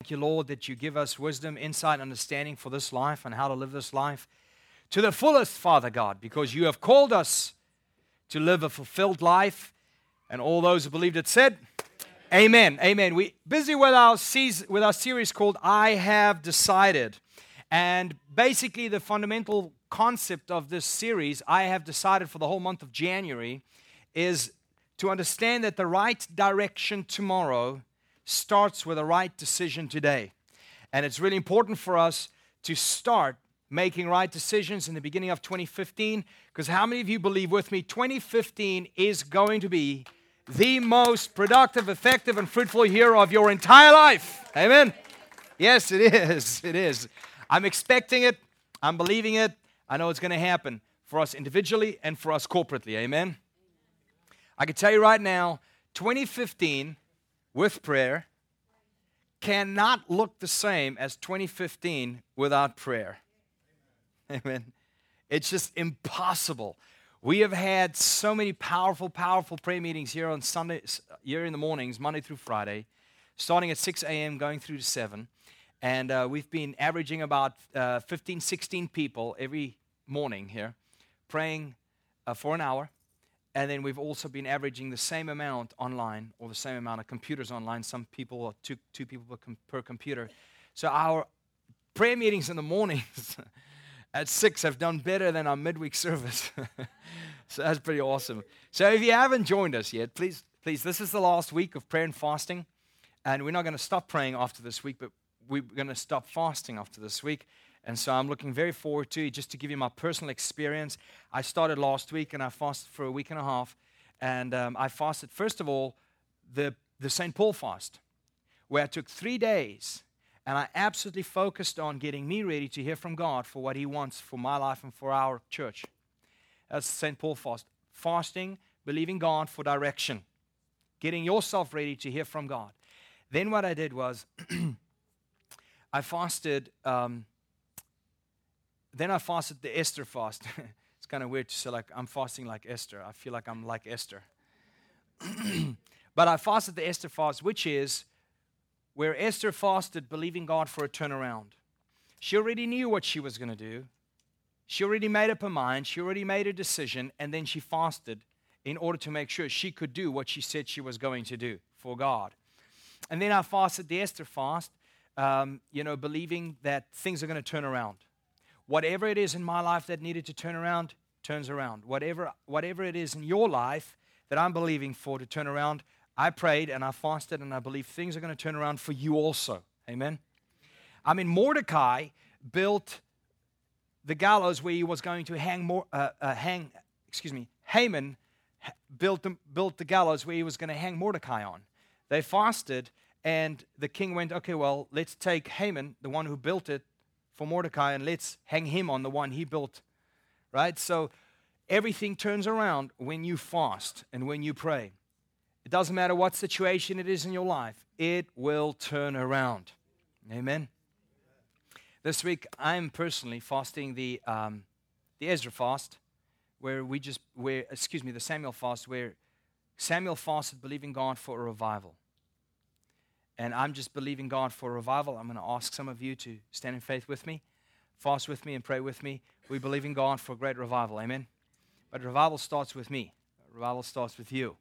Thank you, Lord, that you give us wisdom, insight, understanding for this life and how to live this life to the fullest, Father God, because you have called us to live a fulfilled life. And all those who believed it said, Amen. Amen. We busy with our with our series called I Have Decided. And basically the fundamental concept of this series, I have decided for the whole month of January, is to understand that the right direction tomorrow starts with a right decision today. And it's really important for us to start making right decisions in the beginning of 2015 because how many of you believe with me 2015 is going to be the most productive, effective, and fruitful year of your entire life? Amen? Yes, it is. It is. I'm expecting it. I'm believing it. I know it's going to happen for us individually and for us corporately. Amen? I can tell you right now, 2015 with prayer cannot look the same as 2015 without prayer. Amen. It's just impossible. We have had so many powerful, powerful prayer meetings here on Sunday, here in the mornings, Monday through Friday, starting at 6 a.m., going through to 7. And uh, we've been averaging about uh, 15, 16 people every morning here, praying uh, for an hour. And then we've also been averaging the same amount online or the same amount of computers online. Some people are two, two people per, com- per computer. So our prayer meetings in the mornings at six have done better than our midweek service. so that's pretty awesome. So if you haven't joined us yet, please, please, this is the last week of prayer and fasting. And we're not going to stop praying after this week, but we're going to stop fasting after this week. And so I'm looking very forward to it. Just to give you my personal experience, I started last week and I fasted for a week and a half. And um, I fasted, first of all, the, the St. Paul fast, where I took three days and I absolutely focused on getting me ready to hear from God for what He wants for my life and for our church. That's St. Paul fast. Fasting, believing God for direction, getting yourself ready to hear from God. Then what I did was I fasted. Um, then I fasted the Esther fast. it's kind of weird to say, like, I'm fasting like Esther. I feel like I'm like Esther. but I fasted the Esther fast, which is where Esther fasted, believing God for a turnaround. She already knew what she was going to do. She already made up her mind. She already made a decision, and then she fasted in order to make sure she could do what she said she was going to do for God. And then I fasted the Esther fast, um, you know, believing that things are going to turn around. Whatever it is in my life that needed to turn around, turns around. Whatever, whatever it is in your life that I'm believing for to turn around, I prayed and I fasted and I believe things are going to turn around for you also. Amen. I mean, Mordecai built the gallows where he was going to hang more, uh, uh, hang, excuse me, Haman built the, built the gallows where he was going to hang Mordecai on. They fasted, and the king went, okay, well, let's take Haman, the one who built it, for Mordecai and let's hang him on the one he built. Right? So everything turns around when you fast and when you pray. It doesn't matter what situation it is in your life, it will turn around. Amen. This week, I'm personally fasting the, um, the Ezra fast, where we just, where, excuse me, the Samuel fast, where Samuel fasted believing God for a revival. And I'm just believing God for revival. I'm going to ask some of you to stand in faith with me, fast with me, and pray with me. We believe in God for great revival. Amen. But revival starts with me, revival starts with you.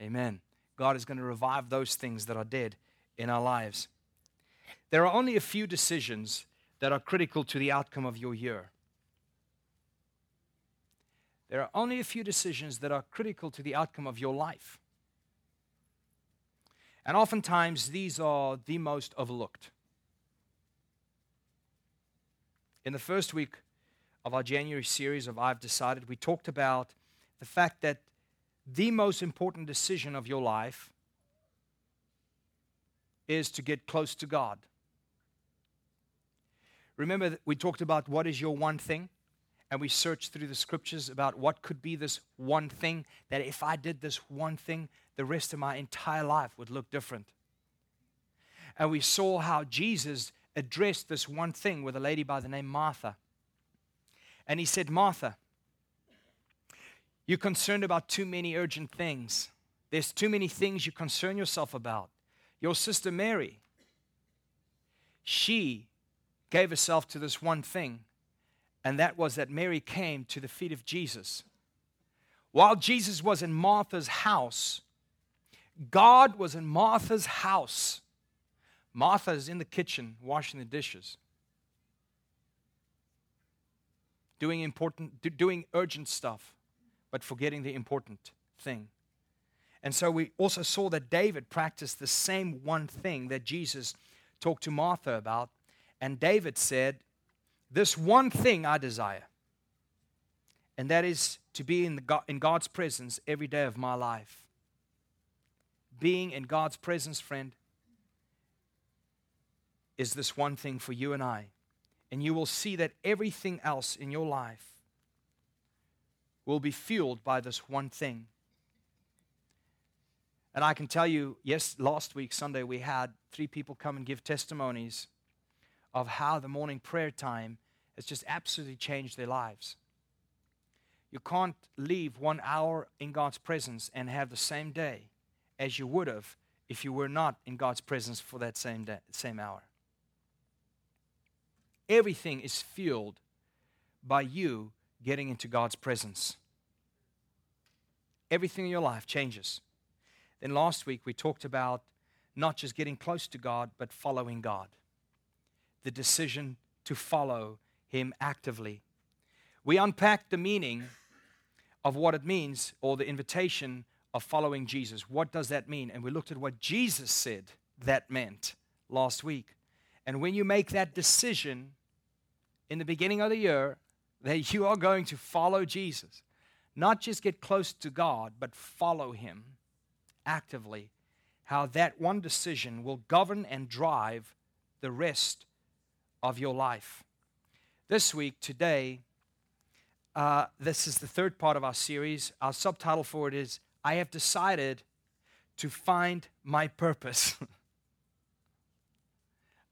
Amen. God is going to revive those things that are dead in our lives. There are only a few decisions that are critical to the outcome of your year. There are only a few decisions that are critical to the outcome of your life. And oftentimes, these are the most overlooked. In the first week of our January series of I've Decided, we talked about the fact that the most important decision of your life is to get close to God. Remember, we talked about what is your one thing? And we searched through the scriptures about what could be this one thing that if I did this one thing, the rest of my entire life would look different. And we saw how Jesus addressed this one thing with a lady by the name Martha. And he said, Martha, you're concerned about too many urgent things. There's too many things you concern yourself about. Your sister Mary, she gave herself to this one thing, and that was that Mary came to the feet of Jesus. While Jesus was in Martha's house, God was in Martha's house. Martha is in the kitchen washing the dishes, doing important, doing urgent stuff, but forgetting the important thing. And so we also saw that David practiced the same one thing that Jesus talked to Martha about. And David said, This one thing I desire, and that is to be in, the in God's presence every day of my life. Being in God's presence, friend, is this one thing for you and I. And you will see that everything else in your life will be fueled by this one thing. And I can tell you, yes, last week, Sunday, we had three people come and give testimonies of how the morning prayer time has just absolutely changed their lives. You can't leave one hour in God's presence and have the same day as you would have if you were not in God's presence for that same day, same hour. Everything is fueled by you getting into God's presence. Everything in your life changes. Then last week we talked about not just getting close to God, but following God. The decision to follow Him actively. We unpacked the meaning of what it means or the invitation of following Jesus. What does that mean? And we looked at what Jesus said that meant last week. And when you make that decision in the beginning of the year that you are going to follow Jesus, not just get close to God, but follow Him actively, how that one decision will govern and drive the rest of your life. This week, today, uh, this is the third part of our series. Our subtitle for it is I have decided to find my purpose.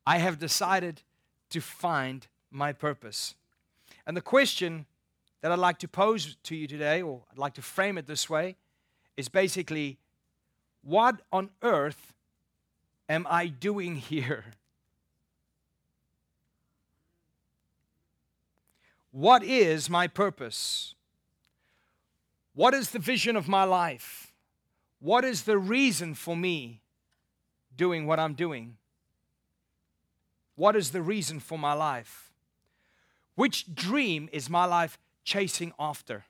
I have decided to find my purpose. And the question that I'd like to pose to you today, or I'd like to frame it this way, is basically what on earth am I doing here? What is my purpose? What is the vision of my life? What is the reason for me doing what I'm doing? What is the reason for my life? Which dream is my life chasing after?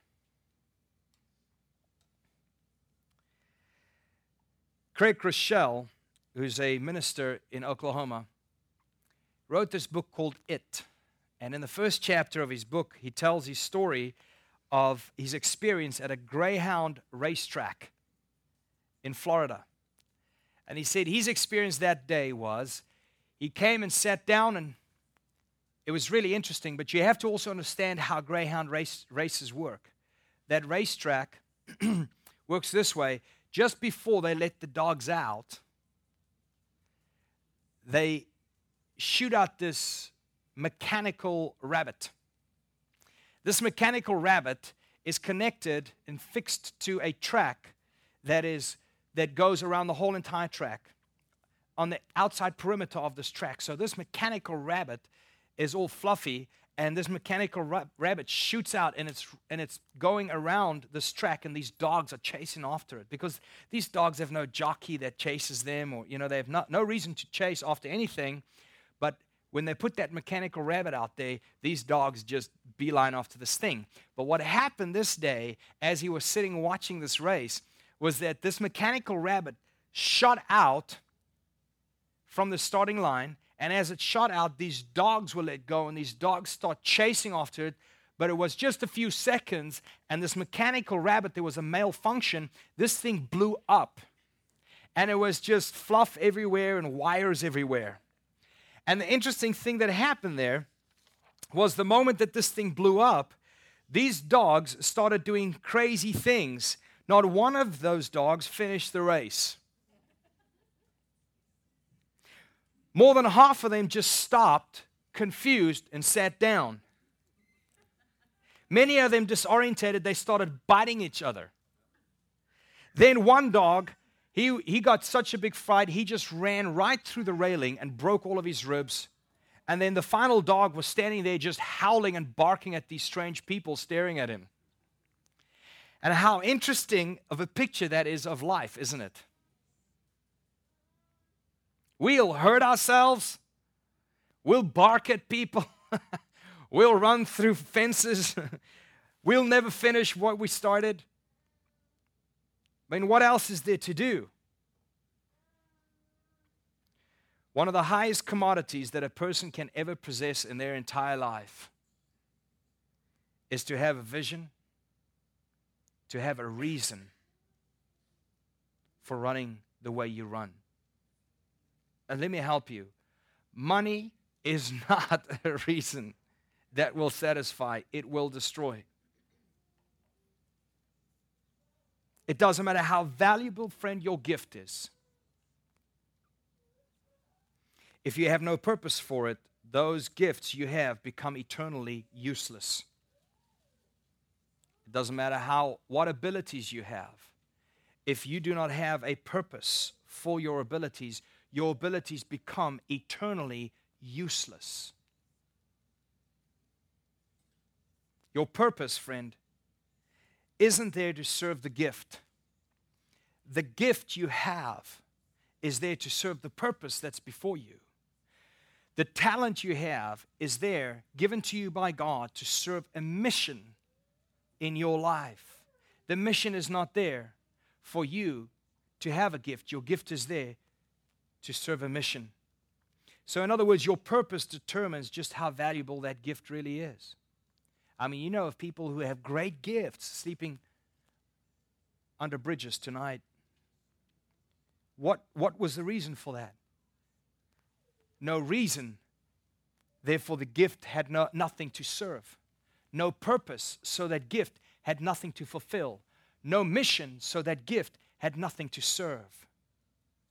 Craig Groeschel, who's a minister in Oklahoma, wrote this book called It. And in the first chapter of his book, he tells his story of his experience at a Greyhound racetrack in Florida. And he said his experience that day was he came and sat down, and it was really interesting, but you have to also understand how Greyhound race, races work. That racetrack works this way just before they let the dogs out, they shoot out this mechanical rabbit. This mechanical rabbit is connected and fixed to a track that is that goes around the whole entire track on the outside perimeter of this track. So this mechanical rabbit is all fluffy and this mechanical rabbit shoots out and it's and it's going around this track and these dogs are chasing after it because these dogs have no jockey that chases them or you know they have not, no reason to chase after anything when they put that mechanical rabbit out there these dogs just beeline off to this thing but what happened this day as he was sitting watching this race was that this mechanical rabbit shot out from the starting line and as it shot out, these dogs were let go, and these dogs start chasing after it. But it was just a few seconds, and this mechanical rabbit, there was a malfunction. This thing blew up, and it was just fluff everywhere and wires everywhere. And the interesting thing that happened there was the moment that this thing blew up, these dogs started doing crazy things. Not one of those dogs finished the race. More than half of them just stopped, confused, and sat down. Many of them disorientated, they started biting each other. Then one dog, he, he got such a big fright, he just ran right through the railing and broke all of his ribs, And then the final dog was standing there just howling and barking at these strange people staring at him. And how interesting of a picture that is of life, isn't it? We'll hurt ourselves, we'll bark at people, we'll run through fences, we'll never finish what we started. I mean, what else is there to do? One of the highest commodities that a person can ever possess in their entire life is to have a vision, to have a reason for running the way you run. And let me help you. Money is not a reason that will satisfy, it will destroy. It doesn't matter how valuable, friend, your gift is. If you have no purpose for it, those gifts you have become eternally useless. It doesn't matter how what abilities you have. If you do not have a purpose for your abilities, your abilities become eternally useless. Your purpose, friend, isn't there to serve the gift. The gift you have is there to serve the purpose that's before you. The talent you have is there, given to you by God, to serve a mission in your life. The mission is not there for you to have a gift, your gift is there to serve a mission. So, in other words, your purpose determines just how valuable that gift really is. I mean, you know of people who have great gifts sleeping under bridges tonight. What, what was the reason for that? no reason. Therefore, the gift had no, nothing to serve. No purpose, so that gift had nothing to fulfill. No mission, so that gift had nothing to serve.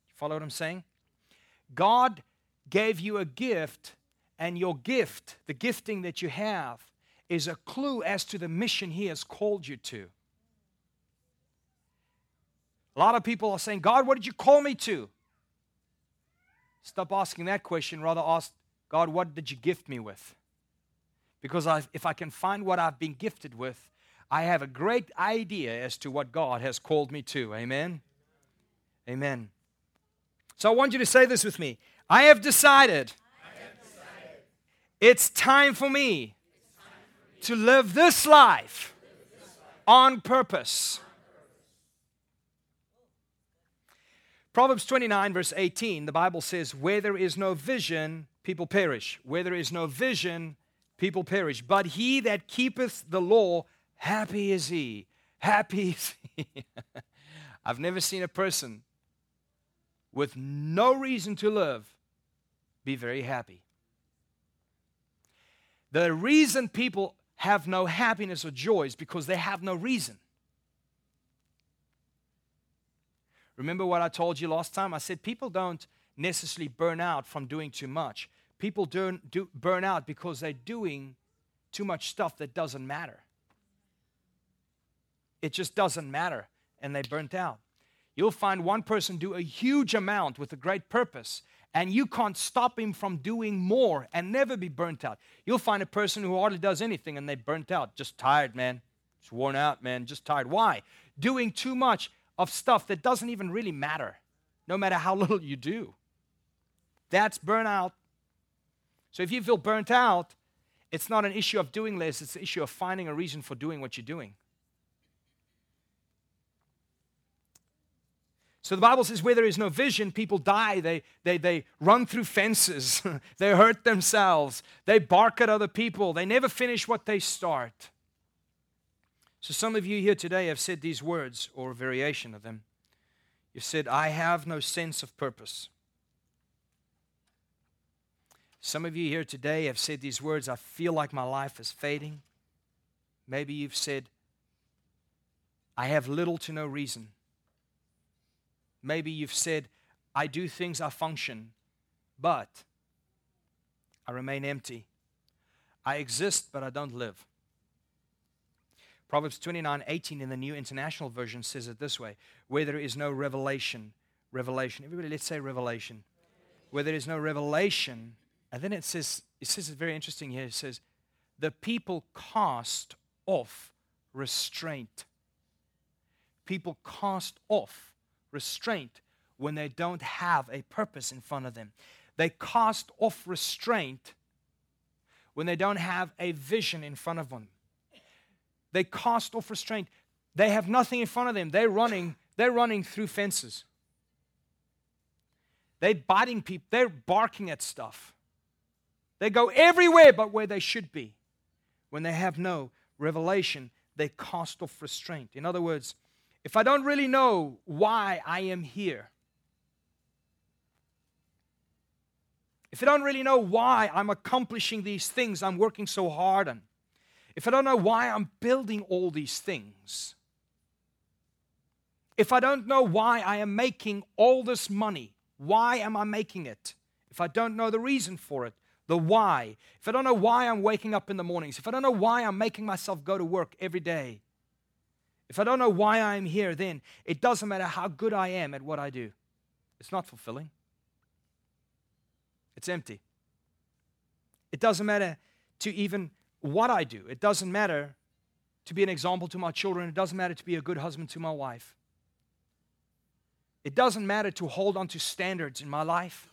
You follow what I'm saying? God gave you a gift, and your gift, the gifting that you have, is a clue as to the mission He has called you to. A lot of people are saying, God, what did you call me to? Stop asking that question. Rather ask, God, what did you gift me with? Because I, if I can find what I've been gifted with, I have a great idea as to what God has called me to. Amen? Amen. So I want you to say this with me I have decided, I have decided. It's, time me time for me to live this life, on purpose. Proverbs 29, verse 18, the Bible says, Where there is no vision, people perish. Where there is no vision, people perish. But he that keepeth the law, happy is he. Happy is he. I've never seen a person with no reason to live be very happy. The reason people have no happiness or joys because they have no reason. Remember what I told you last time? I said people don't necessarily burn out from doing too much. People do, do burn out because they're doing too much stuff that doesn't matter. It just doesn't matter, and they burnt out. You'll find one person do a huge amount with a great purpose, and you can't stop him from doing more and never be burnt out. You'll find a person who hardly does anything and they're burnt out, just tired, man. Just worn out, man, just tired. Why? Doing too much of stuff that doesn't even really matter, no matter how little you do. That's burnout. So if you feel burnt out, it's not an issue of doing less, it's an issue of finding a reason for doing what you're doing. So the Bible says, where there is no vision, people die. They, they, they run through fences. they hurt themselves. They bark at other people. They never finish what they start. So, some of you here today have said these words, or a variation of them. You've said, I have no sense of purpose. Some of you here today have said these words, I feel like my life is fading. Maybe you've said, I have little to no reason. Maybe you've said, I do things, I function, but I remain empty. I exist, but I don't live. Proverbs 29 18 in the New International Version says it this way where there is no revelation, revelation. Everybody, let's say revelation. Where there is no revelation, And then it says, it says it's very interesting here. It says, the people cast off restraint. People cast off restraint when they don't have a purpose in front of them. They cast off restraint when they don't have a vision in front of them. They cast off restraint. They have nothing in front of them. They're running, they're running through fences. They're biting people, they're barking at stuff. They go everywhere but where they should be. When they have no revelation, they cast off restraint. In other words, if I don't really know why I am here, if I don't really know why I'm accomplishing these things I'm working so hard on, if I don't know why I'm building all these things, if I don't know why I am making all this money, why am I making it? If I don't know the reason for it, the why, if I don't know why I'm waking up in the mornings, if I don't know why I'm making myself go to work every day, if I don't know why I'm here, then it doesn't matter how good I am at what I do. It's not fulfilling, it's empty. It doesn't matter to even what I do, it doesn't matter to be an example to my children, it doesn't matter to be a good husband to my wife. It doesn't matter to hold on to standards in my life.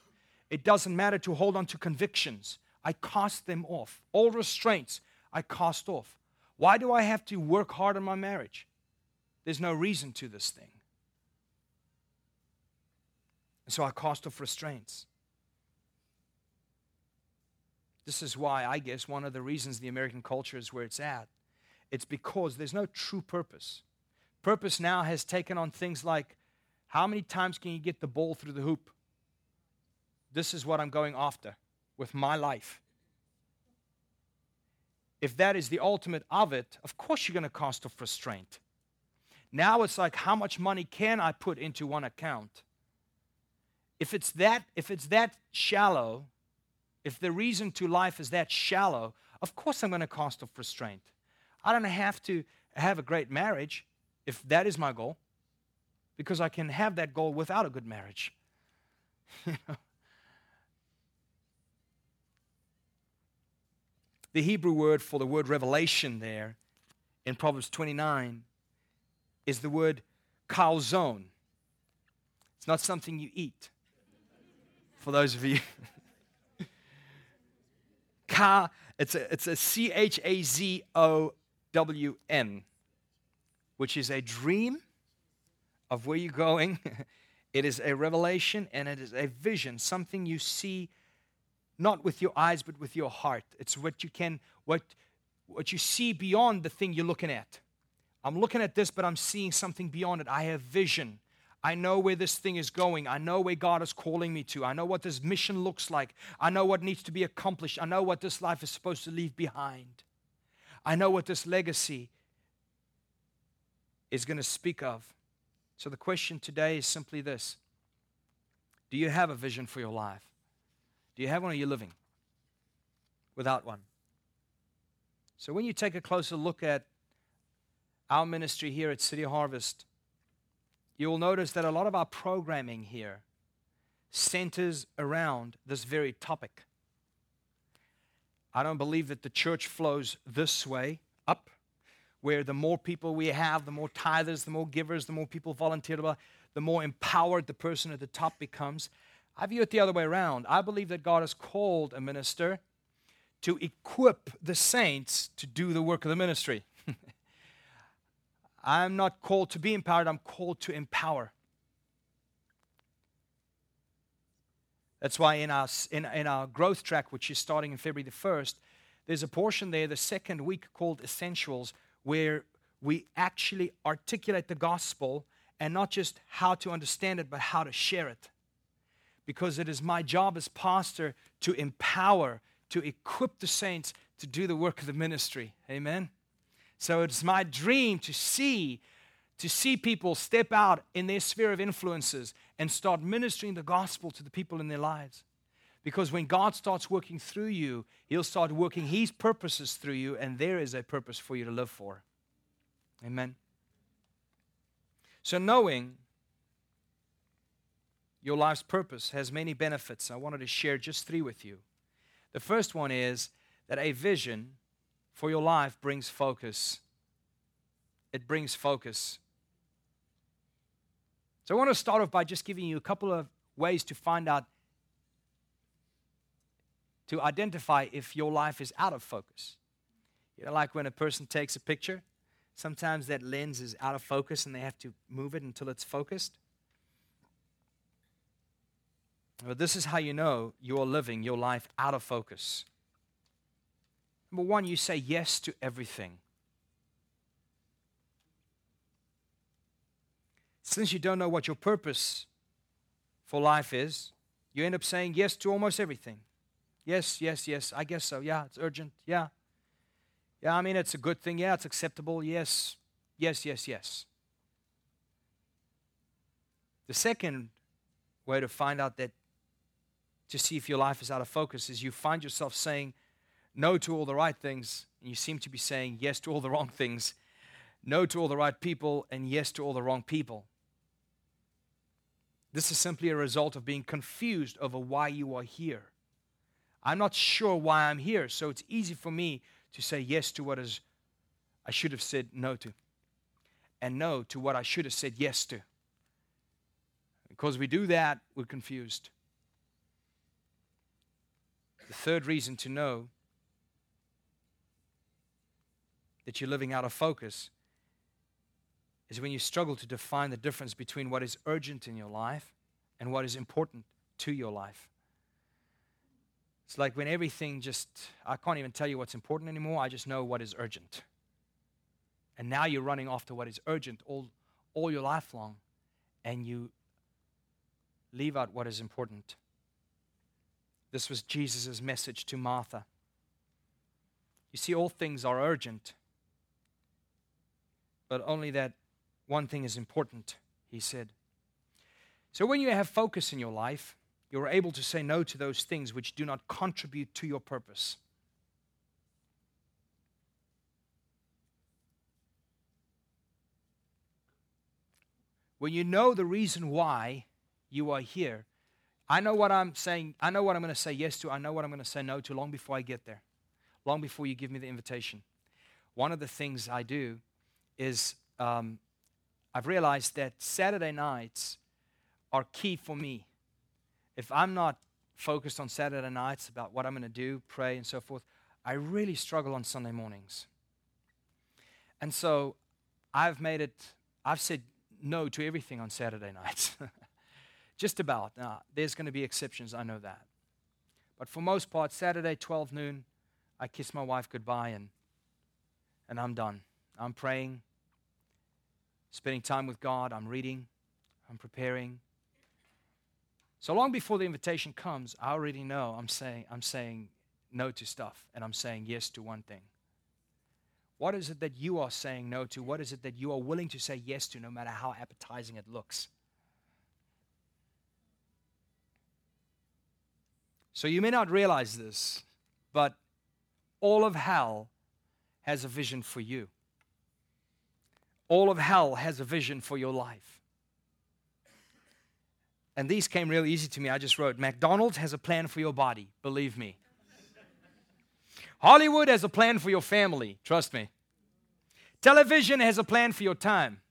It doesn't matter to hold on to convictions. I cast them off. All restraints, I cast off. Why do I have to work hard on my marriage? There's no reason to this thing. And so I cast off restraints. This is why I guess one of the reasons the American culture is where it's at. It's because there's no true purpose. Purpose now has taken on things like how many times can you get the ball through the hoop? This is what I'm going after with my life. If that is the ultimate of it, of course you're going to cost of restraint. Now it's like how much money can I put into one account? If it's that if it's that shallow, if the reason to life is that shallow, of course I'm going to cost off restraint. I don't have to have a great marriage if that is my goal because I can have that goal without a good marriage. the Hebrew word for the word revelation there in Proverbs 29 is the word Chazown. It's not something you eat. For those of you, Ka, it's a, it's a C H A Z O W N, which is a dream of where you're going. it is a revelation and it is a vision, something you see not with your eyes but with your heart. It's what you can what what you see beyond the thing you're looking at. I'm looking at this but I'm seeing something beyond it. I have vision. I know where this thing is going. I know where God is calling me to. I know what this mission looks like. I know what needs to be accomplished. I know what this life is supposed to leave behind. I know what this legacy is going to speak of. So the question today is simply this Do you have a vision for your life? Do you have one or are you living without one? So when you take a closer look at our ministry here at City Harvest, you will notice that a lot of our programming here centers around this very topic. I don't believe that the church flows this way, up, where the more people we have, the more tithers, the more givers, the more people volunteer, the more empowered the person at the top becomes. I view it the other way around. I believe that God has called a minister to equip the saints to do the work of the ministry. I'm not called to be empowered, I'm called to empower. That's why in our, in, in our growth track, which is starting in February the 1st, there's a portion there, the second week called Essentials, where we actually articulate the gospel and not just how to understand it, but how to share it. Because it is my job as pastor to empower, to equip the saints to do the work of the ministry. Amen. So it's my dream to see to see people step out in their sphere of influences and start ministering the gospel to the people in their lives. Because when God starts working through you, He'll start working His purposes through you, and there is a purpose for you to live for. Amen. So, knowing your life's purpose has many benefits. I wanted to share just three with you. The first one is that a vision for your life brings focus. It brings focus. So I want to start off by just giving you a couple of ways to find out, to identify if your life is out of focus. You know, like when a person takes a picture, sometimes that lens is out of focus and they have to move it until it's focused. But this is how you know you're living your life out of focus. Number one, you say yes to everything. Since you don't know what your purpose for life is, you end up saying yes to almost everything. Yes, yes, yes, I guess so. Yeah, it's urgent. Yeah. Yeah, I mean, it's a good thing. Yeah, it's acceptable. Yes, yes, yes, yes. The second way to find out that to see if your life is out of focus is you find yourself saying no to all the right things, and you seem to be saying yes to all the wrong things, no to all the right people, and yes to all the wrong people. This is simply a result of being confused over why you are here. I'm not sure why I'm here, so it's easy for me to say yes to what is I should have said no to, and no to what I should have said yes to. Because we do that, we're confused. The third reason to know that you're living out of focus is when you struggle to define the difference between what is urgent in your life and what is important to your life. It's like when everything just, I can't even tell you what's important anymore, I just know what is urgent. And now you're running after what is urgent all, all your life long, and you leave out what is important. This was Jesus' message to Martha. You see, all things are urgent, but only that one thing is important, he said. So when you have focus in your life, you're able to say no to those things which do not contribute to your purpose. When you know the reason why you are here, I know what I'm saying. I know what I'm going to say yes to. I know what I'm going to say no to long before I get there, long before you give me the invitation. One of the things I do is um, I've realized that Saturday nights are key for me. If I'm not focused on Saturday nights about what I'm going to do, pray, and so forth, I really struggle on Sunday mornings. And so I've made it, I've said no to everything on Saturday nights. Just about. Now, there's going to be exceptions, I know that. But for most part, Saturday, 12 noon, I kiss my wife goodbye and, and I'm done. I'm praying, spending time with God, I'm reading, I'm preparing. So long before the invitation comes, I already know I'm saying, I'm saying no to stuff and I'm saying yes to one thing. What is it that you are saying no to? What is it that you are willing to say yes to, no matter how appetizing it looks? So you may not realize this, but all of hell has a vision for you. All of hell has a vision for your life. And these came really easy to me. I just wrote McDonald's has a plan for your body, believe me. Hollywood has a plan for your family, trust me. Television has a plan for your time.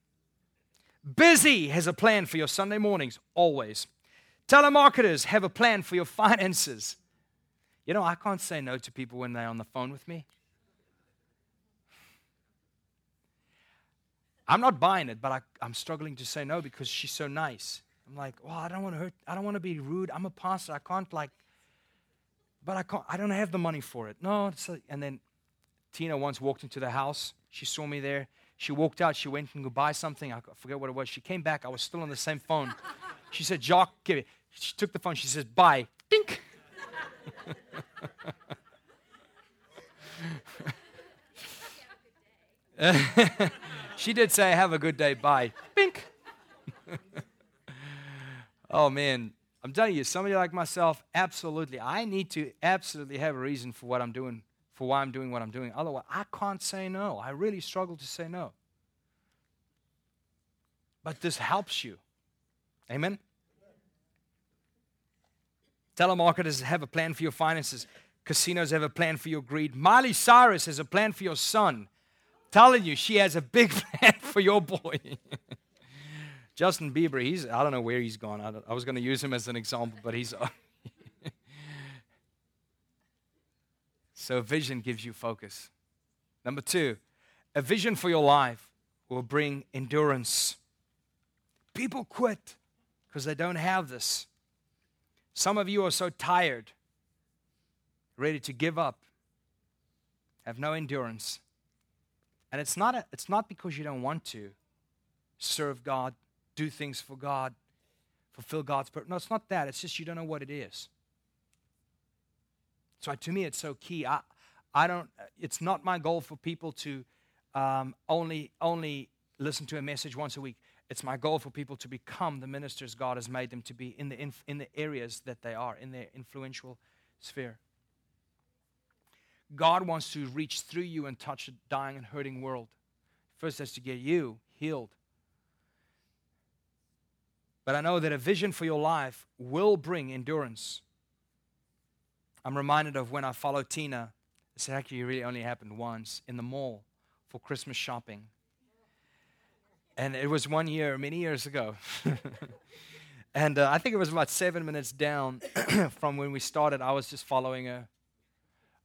Busy has a plan for your Sunday mornings, always. Telemarketers have a plan for your finances. You know, I can't say no to people when they're on the phone with me. I'm not buying it, but I, am struggling to say no because she's so nice. I'm like, well, I don't want to hurt. I don't want to be rude. I'm a pastor. I can't like, but I can't. I don't have the money for it. No. and then Tina once walked into the house. She saw me there. She walked out. She went and go buy something. I forget what it was. She came back. I was still on the same phone. She said, Jock, give it. She took the phone. She says, bye. Dink. she did say, have a good day. Bye. Bink. oh, man. I'm telling you, somebody like myself, absolutely. I need to absolutely have a reason for what I'm doing, for why I'm doing what I'm doing. Otherwise, I can't say no. I really struggle to say no. But this helps you. Amen? Telemarketers have a plan for your finances. casinos have a plan for your greed. Miley Cyrus has a plan for your son. Telling you, she has a big plan for your boy. Justin Bieber, he's I don't know where he's gone. I, I was going to use him as an example, but he's. Uh, so vision gives you focus. Number two, a vision for your life will bring endurance. People quit because they don't have this. Some of you are so tired, ready to give up, have no endurance. And it's not, a, it's not because you don't want to serve God, do things for God, fulfill God's purpose. No, it's not that. It's just you don't know what it is. So to me, it's so key. I, I don't. It's not my goal for people to um, only only listen to a message once a week. It's my goal for people to become the ministers God has made them to be in the, inf- in the areas that they are, in their influential sphere. God wants to reach through you and touch a dying and hurting world. First, has to get you healed. But I know that a vision for your life will bring endurance. I'm reminded of when I followed Tina. This actually really only happened once in the mall for Christmas shopping. And it was one year, many years ago. and uh, I think it was about seven minutes down from when we started. I was just following her.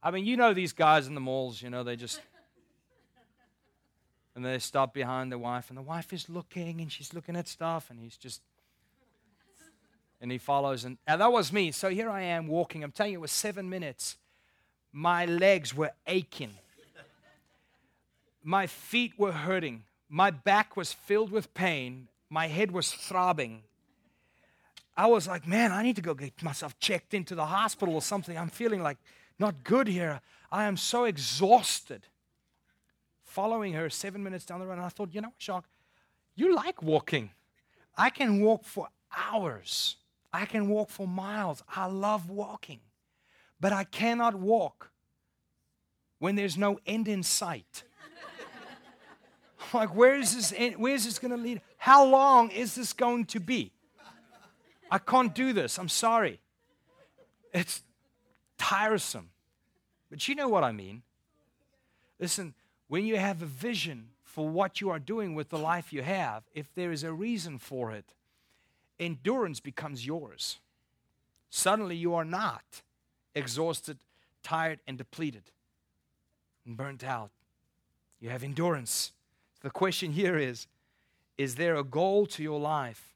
I mean, you know these guys in the malls, you know, they just. And they stop behind the wife, and the wife is looking, and she's looking at stuff, and he's just. And he follows, and, and that was me. So here I am walking. I'm telling you, it was seven minutes. My legs were aching, my feet were hurting. My back was filled with pain. My head was throbbing. I was like, man, I need to go get myself checked into the hospital or something. I'm feeling like not good here. I am so exhausted. Following her seven minutes down the road, and I thought, you know, Jacques, you like walking. I can walk for hours. I can walk for miles. I love walking. But I cannot walk when there's no end in sight. like, where is this? Where is this going to lead? How long is this going to be? I can't do this. I'm sorry. It's tiresome. But you know what I mean. Listen, when you have a vision for what you are doing with the life you have, if there is a reason for it, endurance becomes yours. Suddenly you are not exhausted, tired, and depleted and burnt out. You have endurance. The question here is Is there a goal to your life?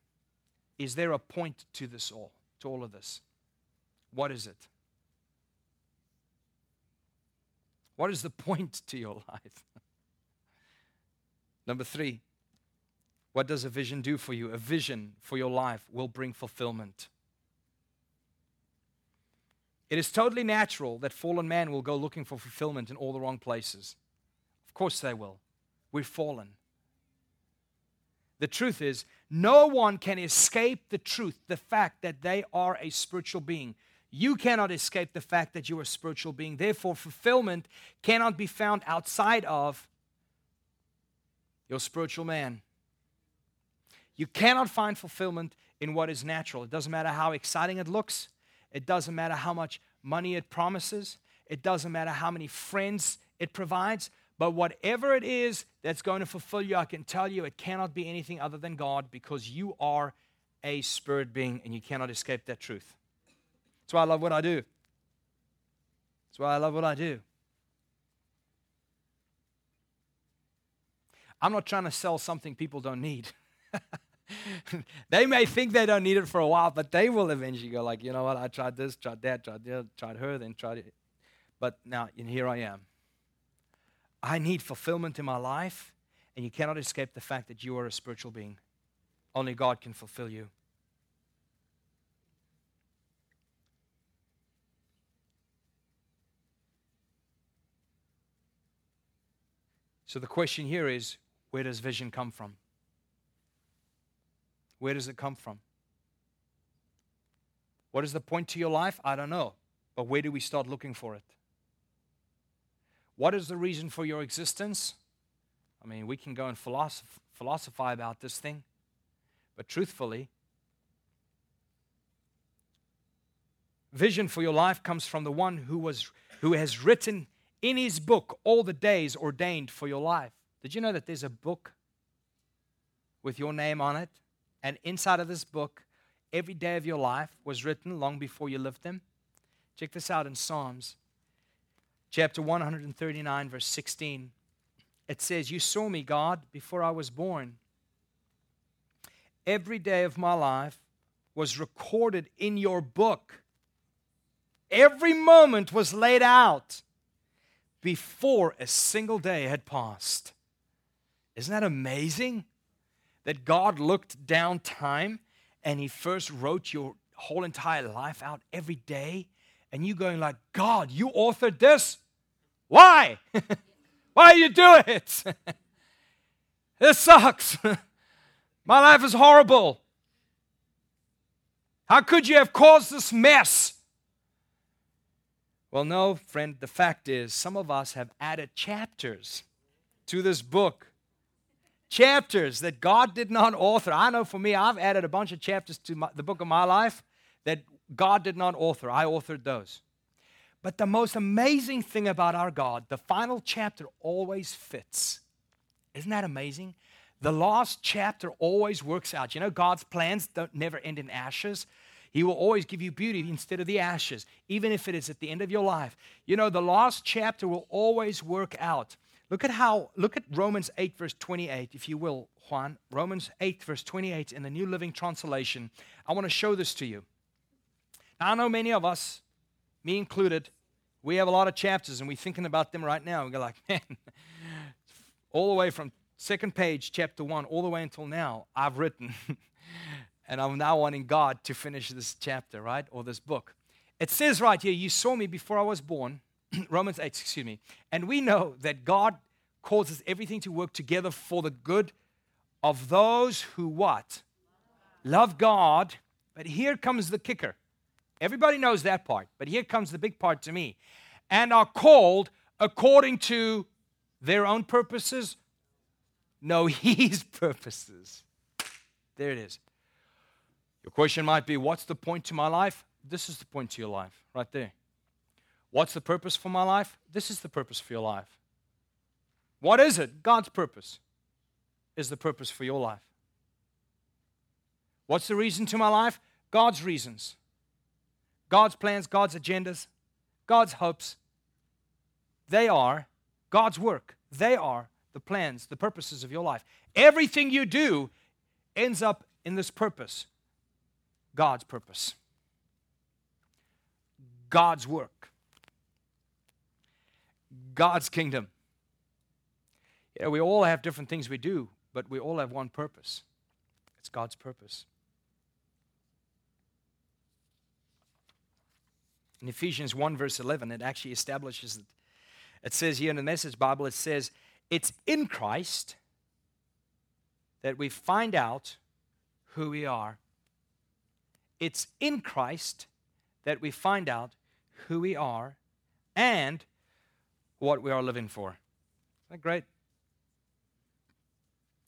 Is there a point to this all, to all of this? What is it? What is the point to your life? Number three, what does a vision do for you? A vision for your life will bring fulfillment. It is totally natural that fallen man will go looking for fulfillment in all the wrong places. Of course, they will. We're fallen. The truth is, no one can escape the truth, the fact that they are a spiritual being. You cannot escape the fact that you're a spiritual being. Therefore, fulfillment cannot be found outside of your spiritual man. You cannot find fulfillment in what is natural. It doesn't matter how exciting it looks, it doesn't matter how much money it promises, it doesn't matter how many friends it provides. But whatever it is that's going to fulfill you, I can tell you it cannot be anything other than God because you are a spirit being and you cannot escape that truth. That's why I love what I do. That's why I love what I do. I'm not trying to sell something people don't need. they may think they don't need it for a while, but they will eventually go like, you know what? I tried this, tried that, tried that, tried her, then tried it. But now, and here I am. I need fulfillment in my life, and you cannot escape the fact that you are a spiritual being. Only God can fulfill you. So the question here is where does vision come from? Where does it come from? What is the point to your life? I don't know. But where do we start looking for it? What is the reason for your existence? I mean, we can go and philosoph- philosophize about this thing, but truthfully, vision for your life comes from the one who, was, who has written in his book all the days ordained for your life. Did you know that there's a book with your name on it? And inside of this book, every day of your life was written long before you lived them. Check this out in Psalms chapter 139, verse 16. It says, You saw me, God, before I was born. Every day of my life was recorded in your book. Every moment was laid out before a single day had passed. Isn't that amazing? That God looked down time and He first wrote your whole entire life out every day, and you going like, God, you authored this? Why? Why you do it? this sucks. My life is horrible. How could you have caused this mess? Well, no, friend, the fact is, some of us have added chapters to this book. Chapters that God did not author. I know for me, I've added a bunch of chapters to my, the book of my life that God did not author. I authored those. But the most amazing thing about our God, the final chapter always fits. Isn't that amazing? The last chapter always works out. You know, God's plans don't never end in ashes. He will always give you beauty instead of the ashes, even if it is at the end of your life. You know, the last chapter will always work out. Look at how, look at Romans 8, verse 28, if you will, Juan. Romans 8, verse 28 in the New Living Translation. I want to show this to you. Now, I know many of us, me included, we have a lot of chapters and we're thinking about them right now. We go like, man, all the way from second page, chapter one, all the way until now, I've written and I'm now wanting God to finish this chapter, right? Or this book. It says right here, You saw me before I was born. Romans 8, excuse me. And we know that God causes everything to work together for the good of those who what? Love God. But here comes the kicker. Everybody knows that part, but here comes the big part to me. And are called according to their own purposes? No, His purposes. There it is. Your question might be what's the point to my life? This is the point to your life, right there. What's the purpose for my life? This is the purpose for your life. What is it? God's purpose is the purpose for your life. What's the reason to my life? God's reasons. God's plans, God's agendas, God's hopes. They are God's work. They are the plans, the purposes of your life. Everything you do ends up in this purpose. God's purpose, God's work, God's kingdom. Yeah, we all have different things we do, but we all have one purpose. It's God's purpose. In Ephesians 1, verse 11, it actually establishes it. It says here in the Message Bible, it says, It's in Christ that we find out who we are it's in Christ that we find out who we are and what we are living for. Isn't that great?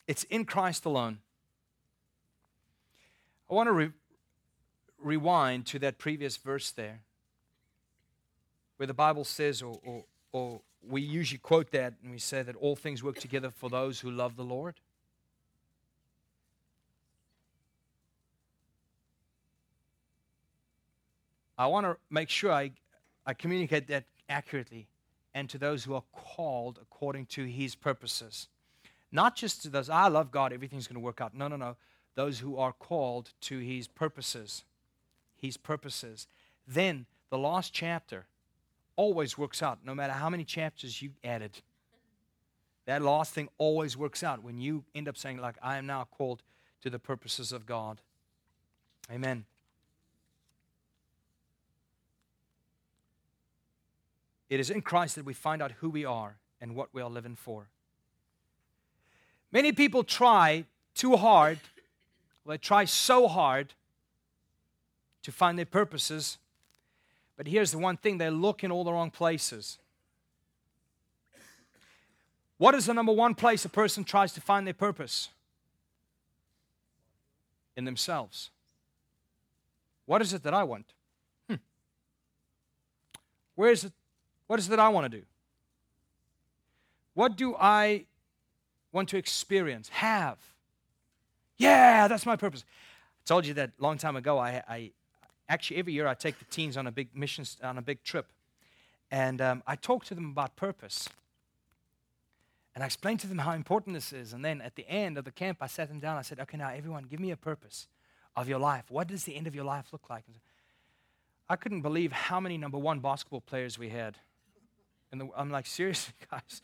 It's in Christ alone. I want to re- rewind to that previous verse there where the Bible says, or, or, or we usually quote that and we say that all things work together for those who love the Lord. I want to make sure I, I communicate that accurately and to those who are called according to his purposes. Not just to those, I love God, everything's going to work out. No, no, no. Those who are called to his purposes. His purposes. Then the last chapter always works out, no matter how many chapters you added. That last thing always works out when you end up saying, like, I am now called to the purposes of God. Amen. It is in Christ that we find out who we are and what we are living for. Many people try too hard, they try so hard to find their purposes, but here's the one thing they look in all the wrong places. What is the number one place a person tries to find their purpose? In themselves. What is it that I want? Hmm. Where is it? What is it that I want to do? What do I want to experience, have? Yeah, that's my purpose. I told you that a long time ago. I, I actually every year I take the teens on a big mission, on a big trip, and um, I talk to them about purpose. And I explained to them how important this is. And then at the end of the camp, I sat them down. I said, Okay, now everyone, give me a purpose of your life. What does the end of your life look like? I couldn't believe how many number one basketball players we had. And I'm like, seriously, guys,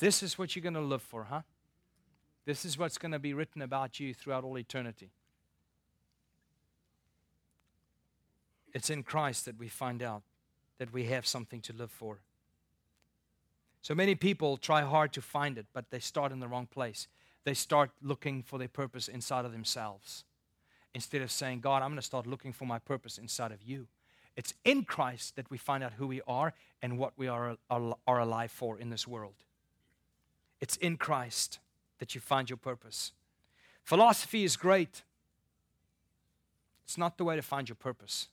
this is what you're going to live for, huh? This is what's going to be written about you throughout all eternity. It's in Christ that we find out that we have something to live for. So many people try hard to find it, but they start in the wrong place. They start looking for their purpose inside of themselves instead of saying, God, I'm going to start looking for my purpose inside of you. It's in Christ that we find out who we are and what we are, are, are alive for in this world. It's in Christ that you find your purpose. Philosophy is great, it's not the way to find your purpose.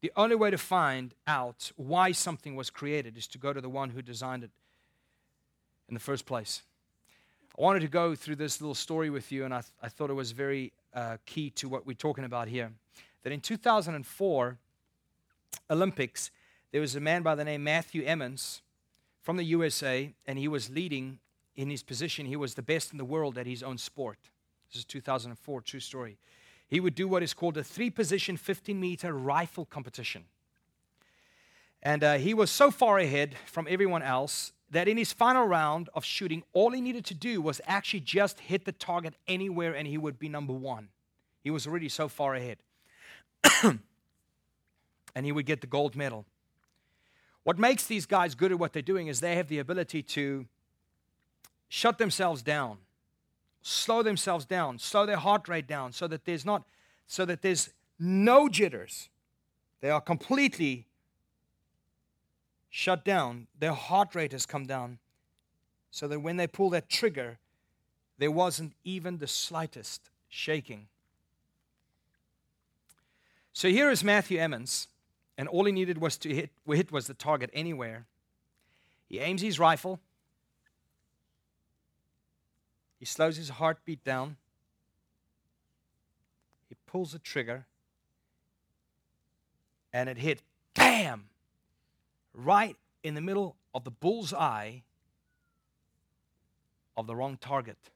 The only way to find out why something was created is to go to the one who designed it in the first place. I wanted to go through this little story with you, and I, th- I thought it was very uh, key to what we're talking about here. That in 2004 Olympics, there was a man by the name Matthew Emmons from the USA, and he was leading in his position. He was the best in the world at his own sport. This is 2004, true story. He would do what is called a three position 15 meter rifle competition. And uh, he was so far ahead from everyone else that in his final round of shooting, all he needed to do was actually just hit the target anywhere and he would be number one. He was already so far ahead. and he would get the gold medal. What makes these guys good at what they're doing is they have the ability to shut themselves down, slow themselves down, slow their heart rate down so that there's not so that there's no jitters. They are completely shut down, their heart rate has come down, so that when they pull that trigger, there wasn't even the slightest shaking. So here is Matthew Emmons, and all he needed was to hit, hit was the target anywhere. He aims his rifle. He slows his heartbeat down. He pulls the trigger. And it hit, bam, right in the middle of the bull's eye of the wrong target.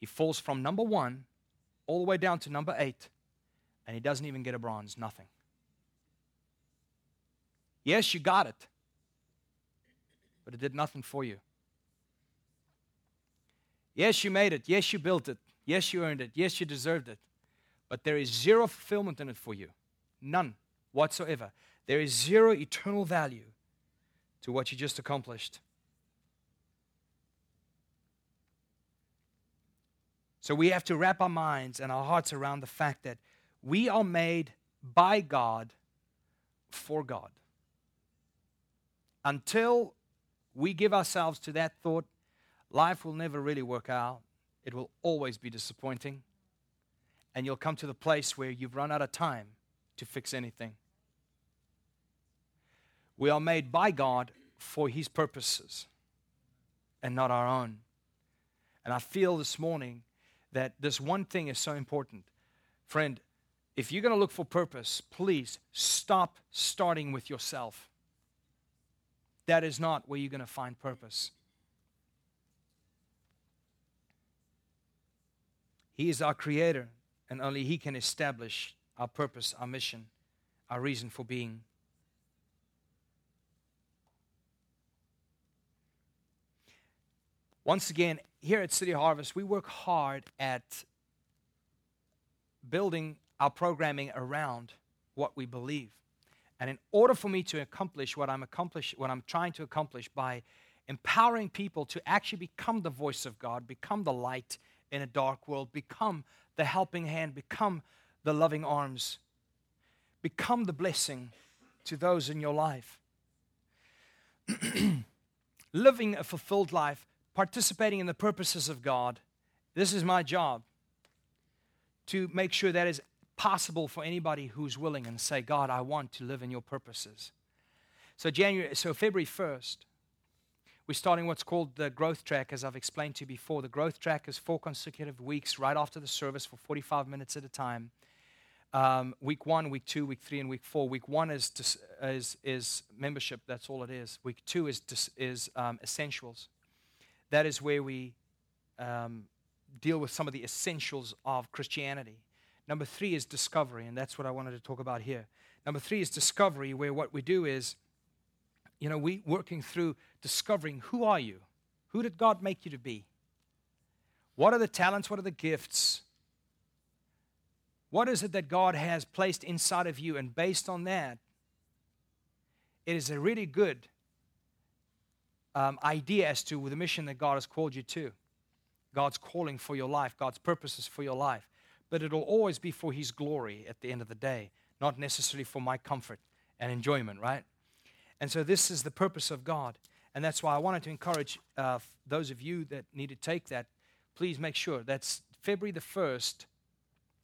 He falls from number one all the way down to number eight, and he doesn't even get a bronze, nothing. Yes, you got it, but it did nothing for you. Yes, you made it. Yes, you built it. Yes, you earned it. Yes, you deserved it. But there is zero fulfillment in it for you. None whatsoever. There is zero eternal value to what you just accomplished. So we have to wrap our minds and our hearts around the fact that we are made by God for God. Until we give ourselves to that thought, life will never really work out. It will always be disappointing. And you'll come to the place where you've run out of time to fix anything. We are made by God for His purposes and not our own. And I feel this morning that this one thing is so important. Friend, if you're going to look for purpose, please stop starting with yourself. That is not where you're going to find purpose. He is our creator, and only He can establish our purpose, our mission, our reason for being. Once again, here at City Harvest, we work hard at building our programming around what we believe. And in order for me to accomplish what I'm accomplish, what I'm trying to accomplish by empowering people to actually become the voice of God, become the light in a dark world, become the helping hand, become the loving arms, become the blessing to those in your life. Living a fulfilled life participating in the purposes of God, this is my job to make sure that is possible for anybody who's willing and say, God, I want to live in your purposes. So January, so February 1st, we're starting what's called the growth track, as I've explained to you before. The growth track is four consecutive weeks right after the service for 45 minutes at a time. Um, week one, week two, week three, and week four. Week one is dis, is, is membership. That's all it is. Week two is dis, is um, essentials. That is where we um, deal with some of the essentials of Christianity. Number three is discovery, and that's what I wanted to talk about here. Number three is discovery, where what we do is you know, we working through discovering who are you? Who did God make you to be? What are the talents? What are the gifts? What is it that God has placed inside of you? And based on that, it is a really good um, idea as to the mission that God has called you to. God's calling for your life, God's purposes for your life. But it'll always be for His glory at the end of the day, not necessarily for my comfort and enjoyment, right? And so this is the purpose of God. And that's why I wanted to encourage uh, those of you that need to take that, please make sure that's February the 1st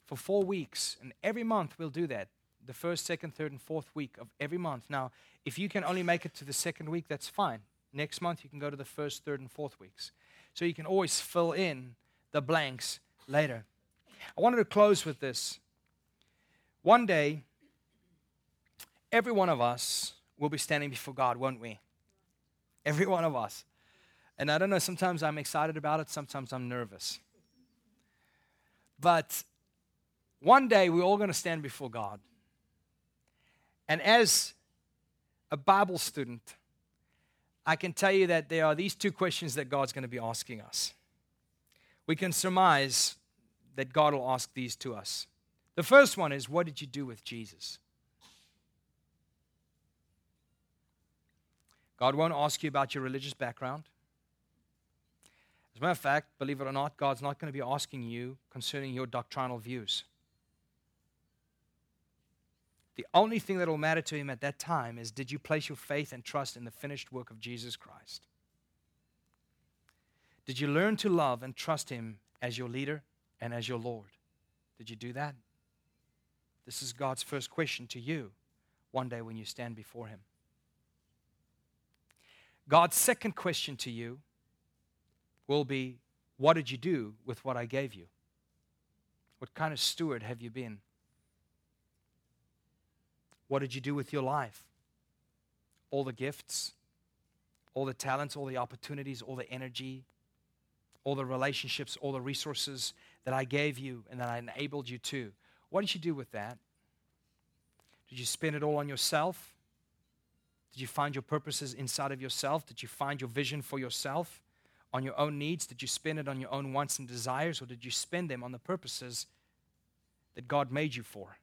for four weeks. And every month we'll do that the first, second, third, and fourth week of every month. Now, if you can only make it to the second week, that's fine. Next month, you can go to the first, third, and fourth weeks. So you can always fill in the blanks later. I wanted to close with this. One day, every one of us we'll be standing before God, won't we? Every one of us. And I don't know, sometimes I'm excited about it, sometimes I'm nervous. But one day we're all going to stand before God. And as a Bible student, I can tell you that there are these two questions that God's going to be asking us. We can surmise that God will ask these to us. The first one is, What did you do with Jesus? God won't ask you about your religious background. As a matter of fact, believe it or not, God's not going to be asking you concerning your doctrinal views. The only thing that will matter to Him at that time is did you place your faith and trust in the finished work of Jesus Christ? Did you learn to love and trust Him as your leader and as your Lord? Did you do that? This is God's first question to you one day when you stand before Him. God's second question to you will be What did you do with what I gave you? What kind of steward have you been? What did you do with your life? All the gifts, all the talents, all the opportunities, all the energy, all the relationships, all the resources that I gave you and that I enabled you to. What did you do with that? Did you spend it all on yourself? Did you find your purposes inside of yourself? Did you find your vision for yourself on your own needs? Did you spend it on your own wants and desires? Or did you spend them on the purposes that God made you for?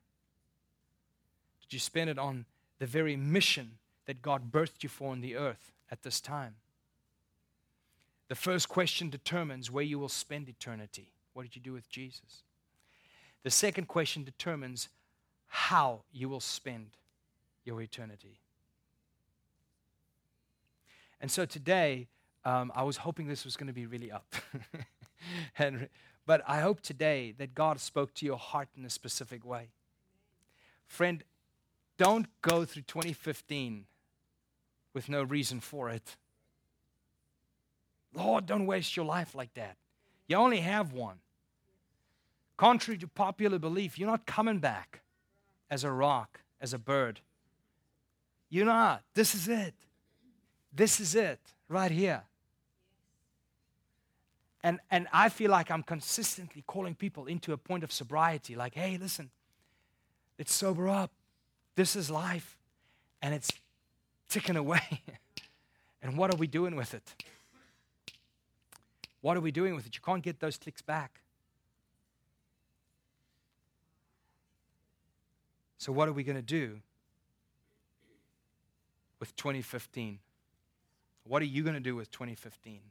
Did you spend it on the very mission that God birthed you for on the earth at this time? The first question determines where you will spend eternity. What did you do with Jesus? The second question determines how you will spend your eternity. And so today, um, I was hoping this was going to be really up. and, but I hope today that God spoke to your heart in a specific way. Friend, don't go through 2015 with no reason for it. Lord, don't waste your life like that. You only have one. Contrary to popular belief, you're not coming back as a rock, as a bird. You're not. This is it. This is it right here. And, and I feel like I'm consistently calling people into a point of sobriety like, hey, listen, let's sober up. This is life. And it's ticking away. and what are we doing with it? What are we doing with it? You can't get those clicks back. So, what are we going to do with 2015? What are you going to do with 2015?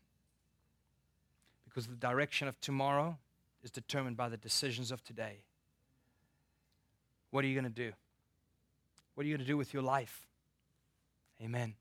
Because the direction of tomorrow is determined by the decisions of today. What are you going to do? What are you going to do with your life? Amen.